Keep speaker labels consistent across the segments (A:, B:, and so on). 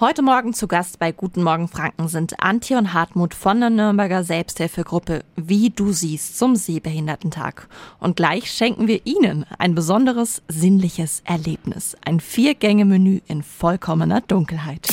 A: Heute Morgen zu Gast bei Guten Morgen Franken sind Antje und Hartmut von der Nürnberger Selbsthilfegruppe Wie du siehst zum Sehbehindertentag. Und gleich schenken wir Ihnen ein besonderes sinnliches Erlebnis. Ein Vier-Gänge-Menü in vollkommener Dunkelheit.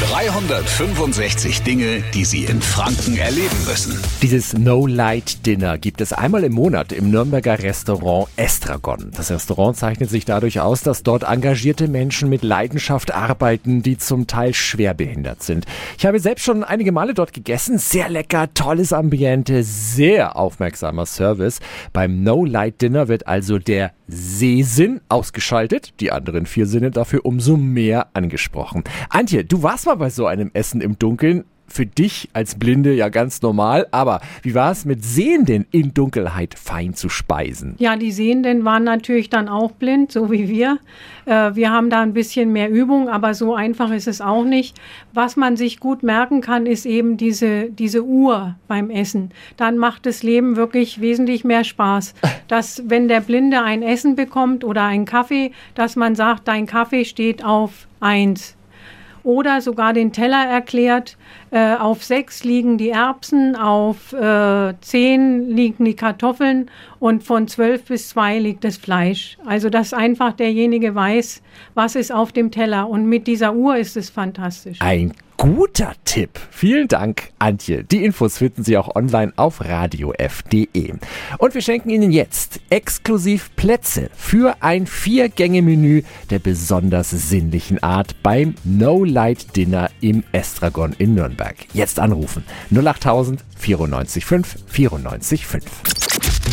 B: 365 Dinge, die Sie in Franken erleben müssen.
C: Dieses No-Light-Dinner gibt es einmal im Monat im Nürnberger Restaurant Estragon. Das Restaurant zeichnet sich dadurch aus, dass dort engagierte Menschen mit Leidenschaft arbeiten, die zum Teil schwerbehindert sind. Ich habe selbst schon einige Male dort gegessen. Sehr lecker, tolles Ambiente, sehr aufmerksamer Service. Beim No-Light-Dinner wird also der Sehsinn ausgeschaltet, die anderen vier Sinne dafür umso mehr angesprochen. Antje, du warst mal bei so einem Essen im Dunkeln für dich als Blinde ja ganz normal, aber wie war es mit Sehenden in Dunkelheit fein zu speisen?
D: Ja, die Sehenden waren natürlich dann auch blind, so wie wir. Äh, wir haben da ein bisschen mehr Übung, aber so einfach ist es auch nicht. Was man sich gut merken kann, ist eben diese, diese Uhr beim Essen. Dann macht das Leben wirklich wesentlich mehr Spaß. Dass, wenn der Blinde ein Essen bekommt oder einen Kaffee, dass man sagt, dein Kaffee steht auf eins oder sogar den Teller erklärt, äh, auf sechs liegen die Erbsen, auf äh, zehn liegen die Kartoffeln und von zwölf bis zwei liegt das Fleisch. Also dass einfach derjenige weiß, was ist auf dem Teller. Und mit dieser Uhr ist es fantastisch.
C: Ein guter Tipp. Vielen Dank, Antje. Die Infos finden Sie auch online auf radiof.de. Und wir schenken Ihnen jetzt exklusiv Plätze für ein Vier-Gänge-Menü der besonders sinnlichen Art beim No Light Dinner im Estragon in Nürnberg. Jetzt anrufen 08000 94 5 94 5.